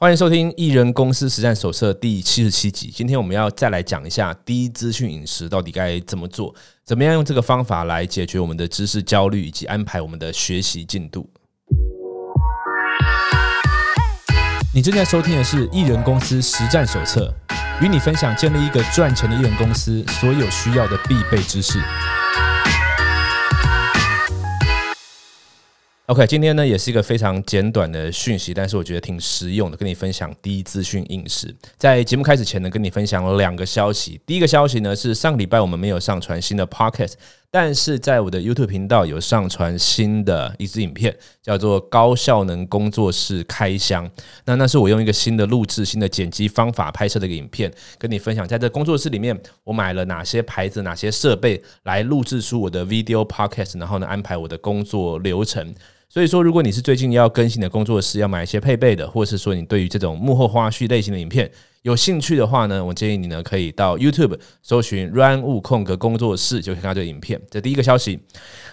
欢迎收听《艺人公司实战手册》第七十七集。今天我们要再来讲一下低资讯饮食到底该怎么做，怎么样用这个方法来解决我们的知识焦虑，以及安排我们的学习进度。你正在收听的是《艺人公司实战手册》，与你分享建立一个赚钱的艺人公司所有需要的必备知识。OK，今天呢也是一个非常简短的讯息，但是我觉得挺实用的，跟你分享低资讯饮食。在节目开始前呢，跟你分享了两个消息。第一个消息呢是上个礼拜我们没有上传新的 Podcast，但是在我的 YouTube 频道有上传新的一支影片，叫做“高效能工作室开箱”。那那是我用一个新的录制、新的剪辑方法拍摄的一个影片，跟你分享在这工作室里面我买了哪些牌子、哪些设备来录制出我的 Video Podcast，然后呢安排我的工作流程。所以说，如果你是最近要更新的工作室，要买一些配备的，或者是说你对于这种幕后花絮类型的影片有兴趣的话呢，我建议你呢可以到 YouTube 搜寻 “run 悟空格工作室”，就可以看到这个影片。这第一个消息。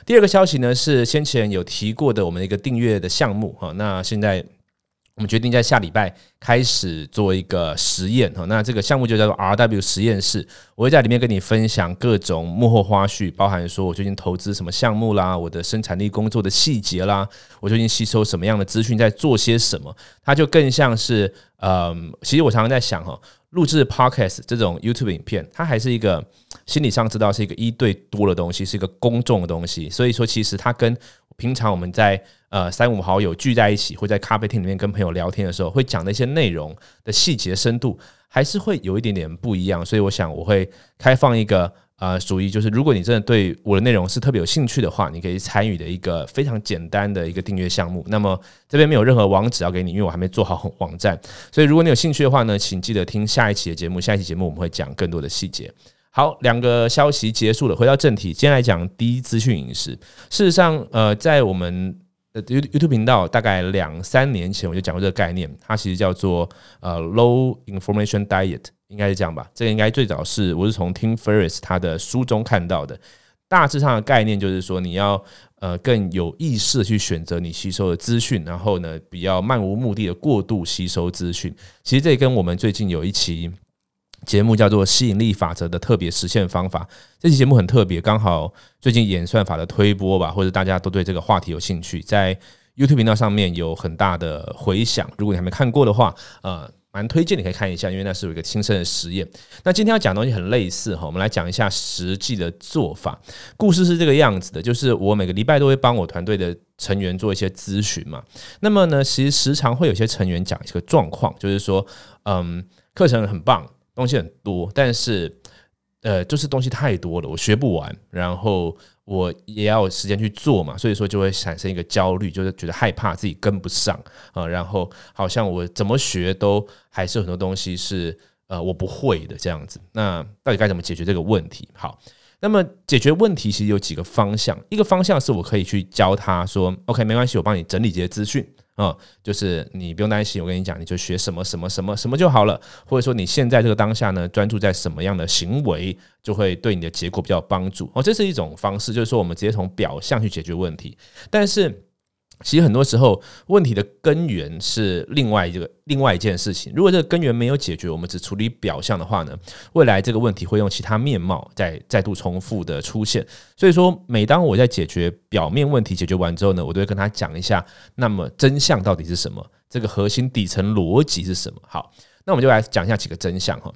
第二个消息呢是先前有提过的我们的一个订阅的项目哈，那现在。我们决定在下礼拜开始做一个实验哈，那这个项目就叫做 R W 实验室，我会在里面跟你分享各种幕后花絮，包含说我最近投资什么项目啦，我的生产力工作的细节啦，我最近吸收什么样的资讯，在做些什么，它就更像是嗯，其实我常常在想哈，录制 Podcast 这种 YouTube 影片，它还是一个心理上知道是一个一对多的东西，是一个公众的东西，所以说其实它跟平常我们在呃，三五好友聚在一起，或在咖啡厅里面跟朋友聊天的时候，会讲的一些内容的细节深度，还是会有一点点不一样。所以，我想我会开放一个呃，属于就是如果你真的对我的内容是特别有兴趣的话，你可以参与的一个非常简单的一个订阅项目。那么这边没有任何网址要给你，因为我还没做好网站。所以，如果你有兴趣的话呢，请记得听下一期的节目。下一期节目我们会讲更多的细节。好，两个消息结束了，回到正题，今天来讲低资讯饮食。事实上，呃，在我们呃，YouTube 频道大概两三年前我就讲过这个概念，它其实叫做呃 Low Information Diet，应该是这样吧？这个应该最早是我是从 Tim Ferriss 他的书中看到的。大致上的概念就是说，你要呃更有意识的去选择你吸收的资讯，然后呢，比较漫无目的的过度吸收资讯。其实这跟我们最近有一期。节目叫做《吸引力法则的特别实现方法》。这期节目很特别，刚好最近演算法的推播吧，或者大家都对这个话题有兴趣，在 YouTube 频道上面有很大的回响。如果你还没看过的话，呃，蛮推荐你可以看一下，因为那是有一个亲身的实验。那今天要讲的东西很类似哈，我们来讲一下实际的做法。故事是这个样子的，就是我每个礼拜都会帮我团队的成员做一些咨询嘛。那么呢，其实时常会有些成员讲一个状况，就是说，嗯，课程很棒。东西很多，但是，呃，就是东西太多了，我学不完，然后我也要有时间去做嘛，所以说就会产生一个焦虑，就是觉得害怕自己跟不上啊，然后好像我怎么学都还是很多东西是呃我不会的这样子。那到底该怎么解决这个问题？好，那么解决问题其实有几个方向，一个方向是我可以去教他说，OK，没关系，我帮你整理这些资讯。啊，就是你不用担心，我跟你讲，你就学什么什么什么什么就好了。或者说你现在这个当下呢，专注在什么样的行为，就会对你的结果比较有帮助。哦，这是一种方式，就是说我们直接从表象去解决问题，但是。其实很多时候，问题的根源是另外一个另外一件事情。如果这个根源没有解决，我们只处理表象的话呢，未来这个问题会用其他面貌再再度重复的出现。所以说，每当我在解决表面问题解决完之后呢，我都会跟他讲一下，那么真相到底是什么？这个核心底层逻辑是什么？好，那我们就来讲一下几个真相哈。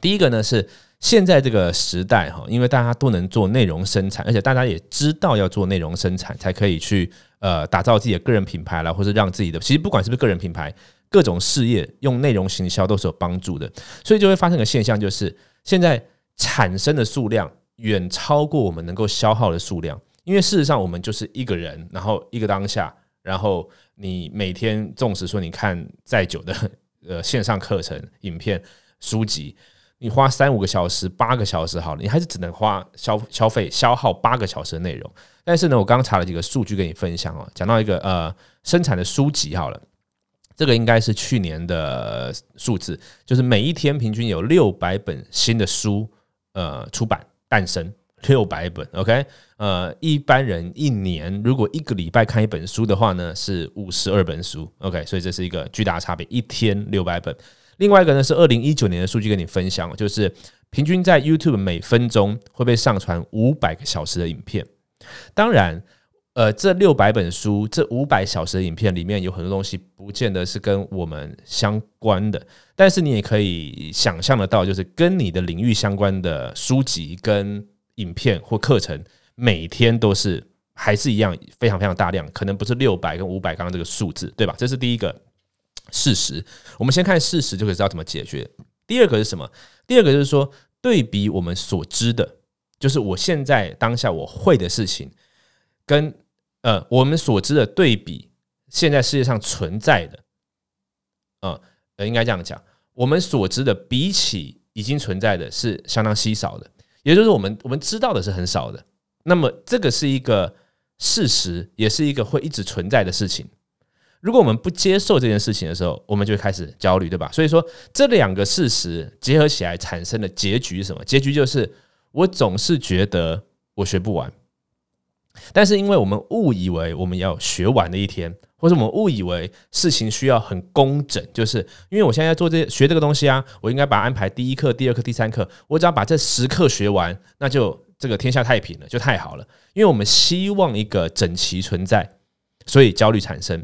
第一个呢是。现在这个时代哈，因为大家都能做内容生产，而且大家也知道要做内容生产，才可以去呃打造自己的个人品牌啦，或者让自己的其实不管是不是个人品牌，各种事业用内容行销都是有帮助的，所以就会发生个现象，就是现在产生的数量远超过我们能够消耗的数量，因为事实上我们就是一个人，然后一个当下，然后你每天纵使说你看再久的呃线上课程、影片、书籍。你花三五个小时、八个小时好了，你还是只能花消消费消耗八个小时的内容。但是呢，我刚刚查了几个数据跟你分享哦，讲到一个呃生产的书籍好了，这个应该是去年的数字，就是每一天平均有六百本新的书呃出版诞生，六百本，OK，呃，一般人一年如果一个礼拜看一本书的话呢，是五十二本书，OK，所以这是一个巨大的差别，一天六百本。另外一个呢是二零一九年的数据跟你分享，就是平均在 YouTube 每分钟会被上传五百个小时的影片。当然，呃，这六百本书，这五百小时的影片里面有很多东西不见得是跟我们相关的，但是你也可以想象得到，就是跟你的领域相关的书籍跟影片或课程，每天都是还是一样非常非常大量，可能不是六百跟五百刚刚这个数字，对吧？这是第一个事实。我们先看事实就可以知道怎么解决。第二个是什么？第二个就是说，对比我们所知的，就是我现在当下我会的事情，跟呃我们所知的对比，现在世界上存在的，呃，应该这样讲，我们所知的比起已经存在的是相当稀少的。也就是我们我们知道的是很少的，那么这个是一个事实，也是一个会一直存在的事情。如果我们不接受这件事情的时候，我们就会开始焦虑，对吧？所以说这两个事实结合起来产生的结局是什么？结局就是我总是觉得我学不完。但是，因为我们误以为我们要学完的一天，或者我们误以为事情需要很工整，就是因为我现在要做这学这个东西啊，我应该把安排第一课、第二课、第三课，我只要把这十课学完，那就这个天下太平了，就太好了。因为我们希望一个整齐存在，所以焦虑产生。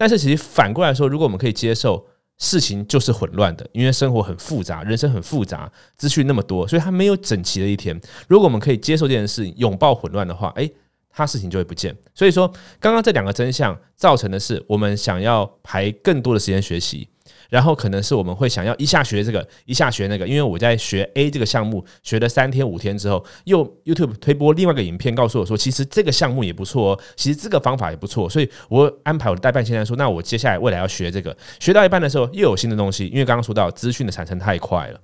但是，其实反过来说，如果我们可以接受事情就是混乱的，因为生活很复杂，人生很复杂，资讯那么多，所以它没有整齐的一天。如果我们可以接受这件事情，拥抱混乱的话，诶。它事情就会不见，所以说刚刚这两个真相造成的是，我们想要排更多的时间学习，然后可能是我们会想要一下学这个，一下学那个。因为我在学 A 这个项目学了三天五天之后，又 YouTube 推播另外一个影片告诉我说，其实这个项目也不错哦，其实这个方法也不错，所以我安排我的代办现在说，那我接下来未来要学这个，学到一半的时候又有新的东西，因为刚刚说到资讯的产生太快了，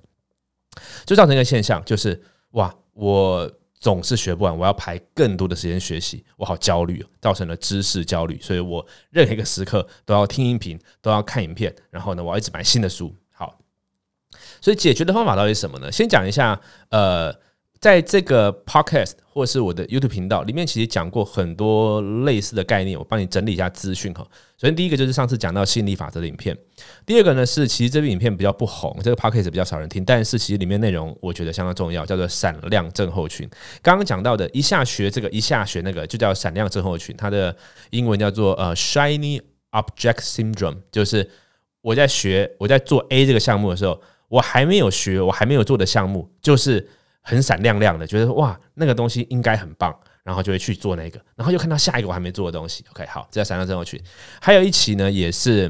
就造成一个现象，就是哇，我。总是学不完，我要排更多的时间学习，我好焦虑，造成了知识焦虑，所以我任何一个时刻都要听音频，都要看影片，然后呢，我要一直买新的书。好，所以解决的方法到底是什么呢？先讲一下，呃。在这个 podcast 或是我的 YouTube 频道里面，其实讲过很多类似的概念，我帮你整理一下资讯哈。首先，第一个就是上次讲到吸引力法则的影片，第二个呢是其实这部影片比较不红，这个 podcast 比较少人听，但是其实里面内容我觉得相当重要，叫做闪亮症候群。刚刚讲到的一下学这个，一下学那个，就叫闪亮症候群，它的英文叫做呃 shiny object syndrome，就是我在学我在做 A 这个项目的时候，我还没有学，我还没有做的项目，就是。很闪亮亮的，觉得哇，那个东西应该很棒，然后就会去做那个，然后又看到下一个我还没做的东西。OK，好，这叫闪亮症候群。还有一期呢，也是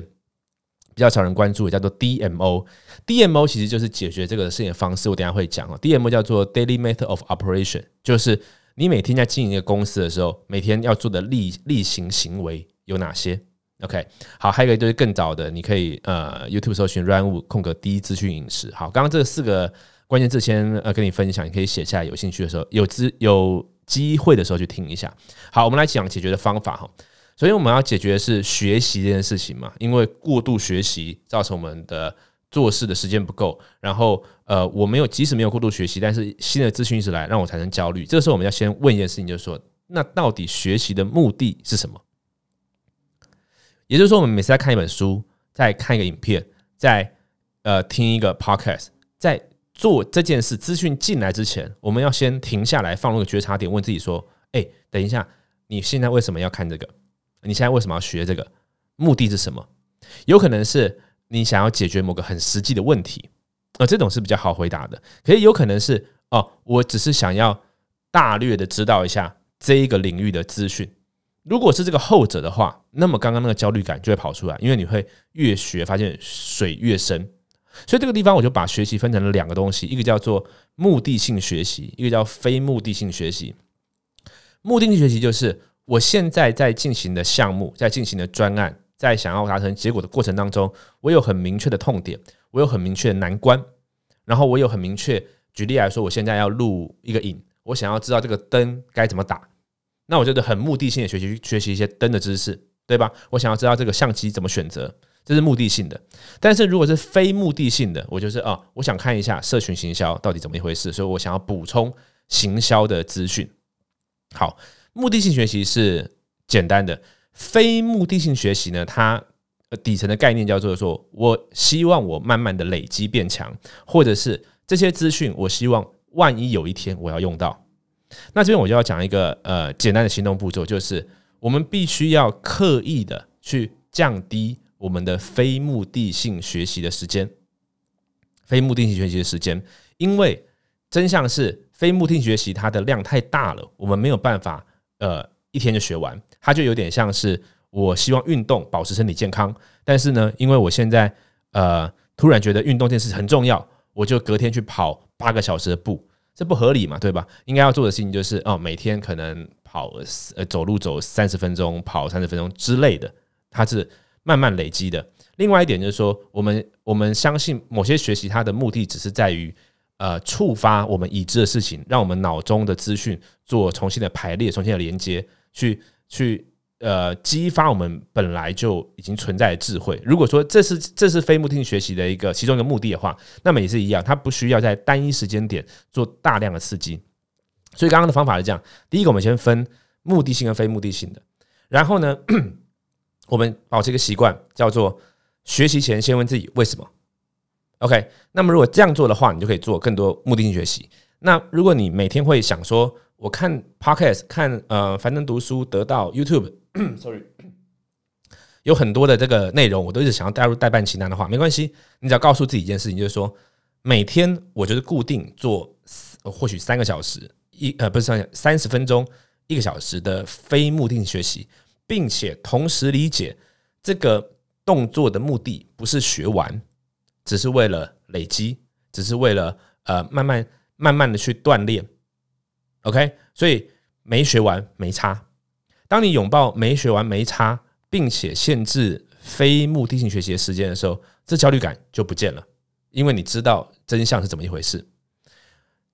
比较少人关注的，叫做 DMO。DMO 其实就是解决这个事情的方式，我等下会讲哦。DMO 叫做 Daily Method of Operation，就是你每天在经营一个公司的时候，每天要做的例例行行为有哪些？OK，好，还有一个就是更早的，你可以呃 YouTube 搜寻 Run 空格第一资讯饮食。好，刚刚这四个。关键字先呃跟你分享，你可以写下来，有兴趣的时候有资有机会的时候去听一下。好，我们来讲解决的方法哈。首先我们要解决的是学习这件事情嘛，因为过度学习造成我们的做事的时间不够，然后呃我没有即使没有过度学习，但是新的资讯一直来，让我产生焦虑。这个时候我们要先问一件事情，就是说那到底学习的目的是什么？也就是说，我们每次在看一本书，在看一个影片，在呃听一个 podcast，在做这件事，资讯进来之前，我们要先停下来，放入个觉察点，问自己说：“哎，等一下，你现在为什么要看这个？你现在为什么要学这个？目的是什么？有可能是你想要解决某个很实际的问题，呃，这种是比较好回答的。可以有可能是哦，我只是想要大略的知道一下这一个领域的资讯。如果是这个后者的话，那么刚刚那个焦虑感就会跑出来，因为你会越学发现水越深。”所以这个地方我就把学习分成了两个东西，一个叫做目的性学习，一个叫非目的性学习。目的性学习就是我现在在进行的项目，在进行的专案，在想要达成结果的过程当中，我有很明确的痛点，我有很明确的难关，然后我有很明确。举例来说，我现在要录一个影，我想要知道这个灯该怎么打，那我就得很目的性的学习，学习一些灯的知识，对吧？我想要知道这个相机怎么选择。这是目的性的，但是如果是非目的性的，我就是啊，我想看一下社群行销到底怎么一回事，所以我想要补充行销的资讯。好，目的性学习是简单的，非目的性学习呢，它底层的概念叫做说，我希望我慢慢的累积变强，或者是这些资讯，我希望万一有一天我要用到。那这边我就要讲一个呃简单的行动步骤，就是我们必须要刻意的去降低我们的非目的性学习的时间，非目的性学习的时间，因为真相是非目的性学习它的量太大了，我们没有办法呃一天就学完，它就有点像是我希望运动保持身体健康，但是呢，因为我现在呃突然觉得运动这件事很重要，我就隔天去跑八个小时的步。这不合理嘛，对吧？应该要做的事情就是哦，每天可能跑呃走路走三十分钟，跑三十分钟之类的，它是慢慢累积的。另外一点就是说，我们我们相信某些学习它的目的只是在于呃触发我们已知的事情，让我们脑中的资讯做重新的排列、重新的连接，去去。呃，激发我们本来就已经存在的智慧。如果说这是这是非目的性学习的一个其中一个目的的话，那么也是一样，它不需要在单一时间点做大量的刺激。所以刚刚的方法是这样：第一个，我们先分目的性跟非目的性的。然后呢，我们保持一个习惯，叫做学习前先问自己为什么。OK，那么如果这样做的话，你就可以做更多目的性学习。那如果你每天会想说，我看 Podcast，看呃，樊登读书，得到 YouTube。Sorry，有很多的这个内容，我都一直想要带入代办清单的话，没关系，你只要告诉自己一件事情，就是说每天我就是固定做或许三个小时一呃不是三三十分钟一个小时的非目的性学习，并且同时理解这个动作的目的不是学完，只是为了累积，只是为了呃慢慢慢慢的去锻炼。OK，所以没学完没差。当你拥抱没学完没差，并且限制非目的性学习的时间的时候，这焦虑感就不见了，因为你知道真相是怎么一回事。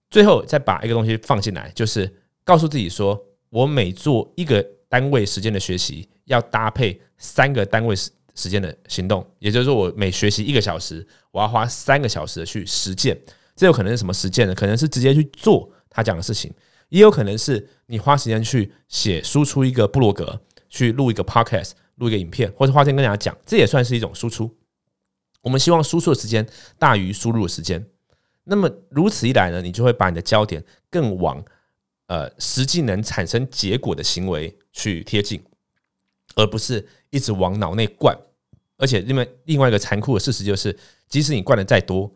最后再把一个东西放进来，就是告诉自己说，我每做一个单位时间的学习，要搭配三个单位时时间的行动，也就是说，我每学习一个小时，我要花三个小时去实践。这有可能是什么实践呢？可能是直接去做他讲的事情。也有可能是你花时间去写、输出一个部落格，去录一个 podcast、录一个影片，或者花钱跟大家讲，这也算是一种输出。我们希望输出的时间大于输入的时间。那么如此一来呢，你就会把你的焦点更往呃实际能产生结果的行为去贴近，而不是一直往脑内灌。而且，另外另外一个残酷的事实就是，即使你灌的再多，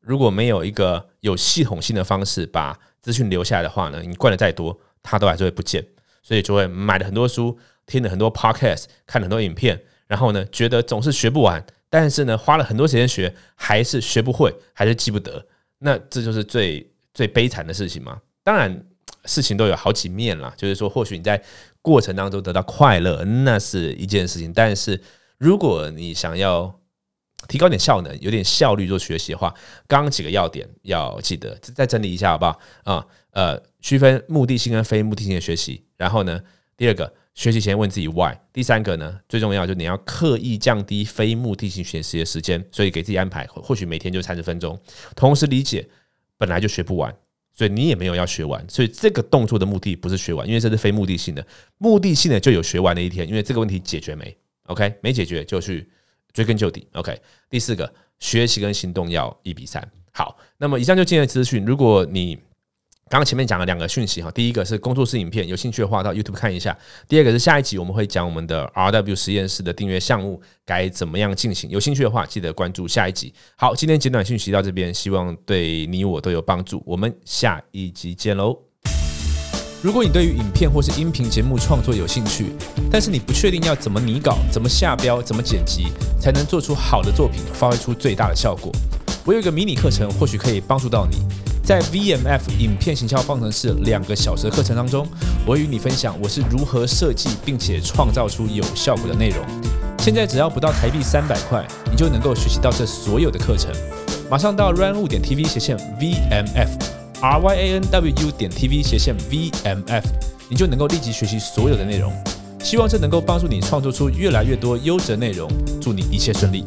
如果没有一个有系统性的方式把资讯留下来的话呢，你灌的再多，它都还是会不见，所以就会买了很多书，听了很多 podcast，看了很多影片，然后呢，觉得总是学不完，但是呢，花了很多时间学，还是学不会，还是记不得，那这就是最最悲惨的事情嘛。当然，事情都有好几面啦，就是说，或许你在过程当中得到快乐，那是一件事情，但是如果你想要，提高点效能，有点效率做学习的话，刚刚几个要点要记得，再整理一下好不好？啊，呃，区分目的性跟非目的性的学习。然后呢，第二个，学习前问自己 why。第三个呢，最重要就是你要刻意降低非目的性学习的时间，所以给自己安排，或许每天就三十分钟。同时理解本来就学不完，所以你也没有要学完。所以这个动作的目的不是学完，因为这是非目的性的。目的性的就有学完的一天，因为这个问题解决没？OK，没解决就去。追根究底，OK。第四个，学习跟行动要一比三。好，那么以上就今天的资讯。如果你刚刚前面讲了两个讯息哈，第一个是工作室影片，有兴趣的话到 YouTube 看一下；第二个是下一集我们会讲我们的 RW 实验室的订阅项目该怎么样进行。有兴趣的话，记得关注下一集。好，今天简短讯息到这边，希望对你我都有帮助。我们下一集见喽。如果你对于影片或是音频节目创作有兴趣，但是你不确定要怎么拟稿、怎么下标、怎么剪辑，才能做出好的作品，发挥出最大的效果，我有一个迷你课程，或许可以帮助到你。在 VMF 影片行销方程式两个小时的课程当中，我与你分享我是如何设计并且创造出有效果的内容。现在只要不到台币三百块，你就能够学习到这所有的课程。马上到 run 点 TV 斜线 VMF，R Y A N W U 点 t v 斜线 v m f，你就能够立即学习所有的内容。希望这能够帮助你创作出越来越多优质内容。祝你一切顺利。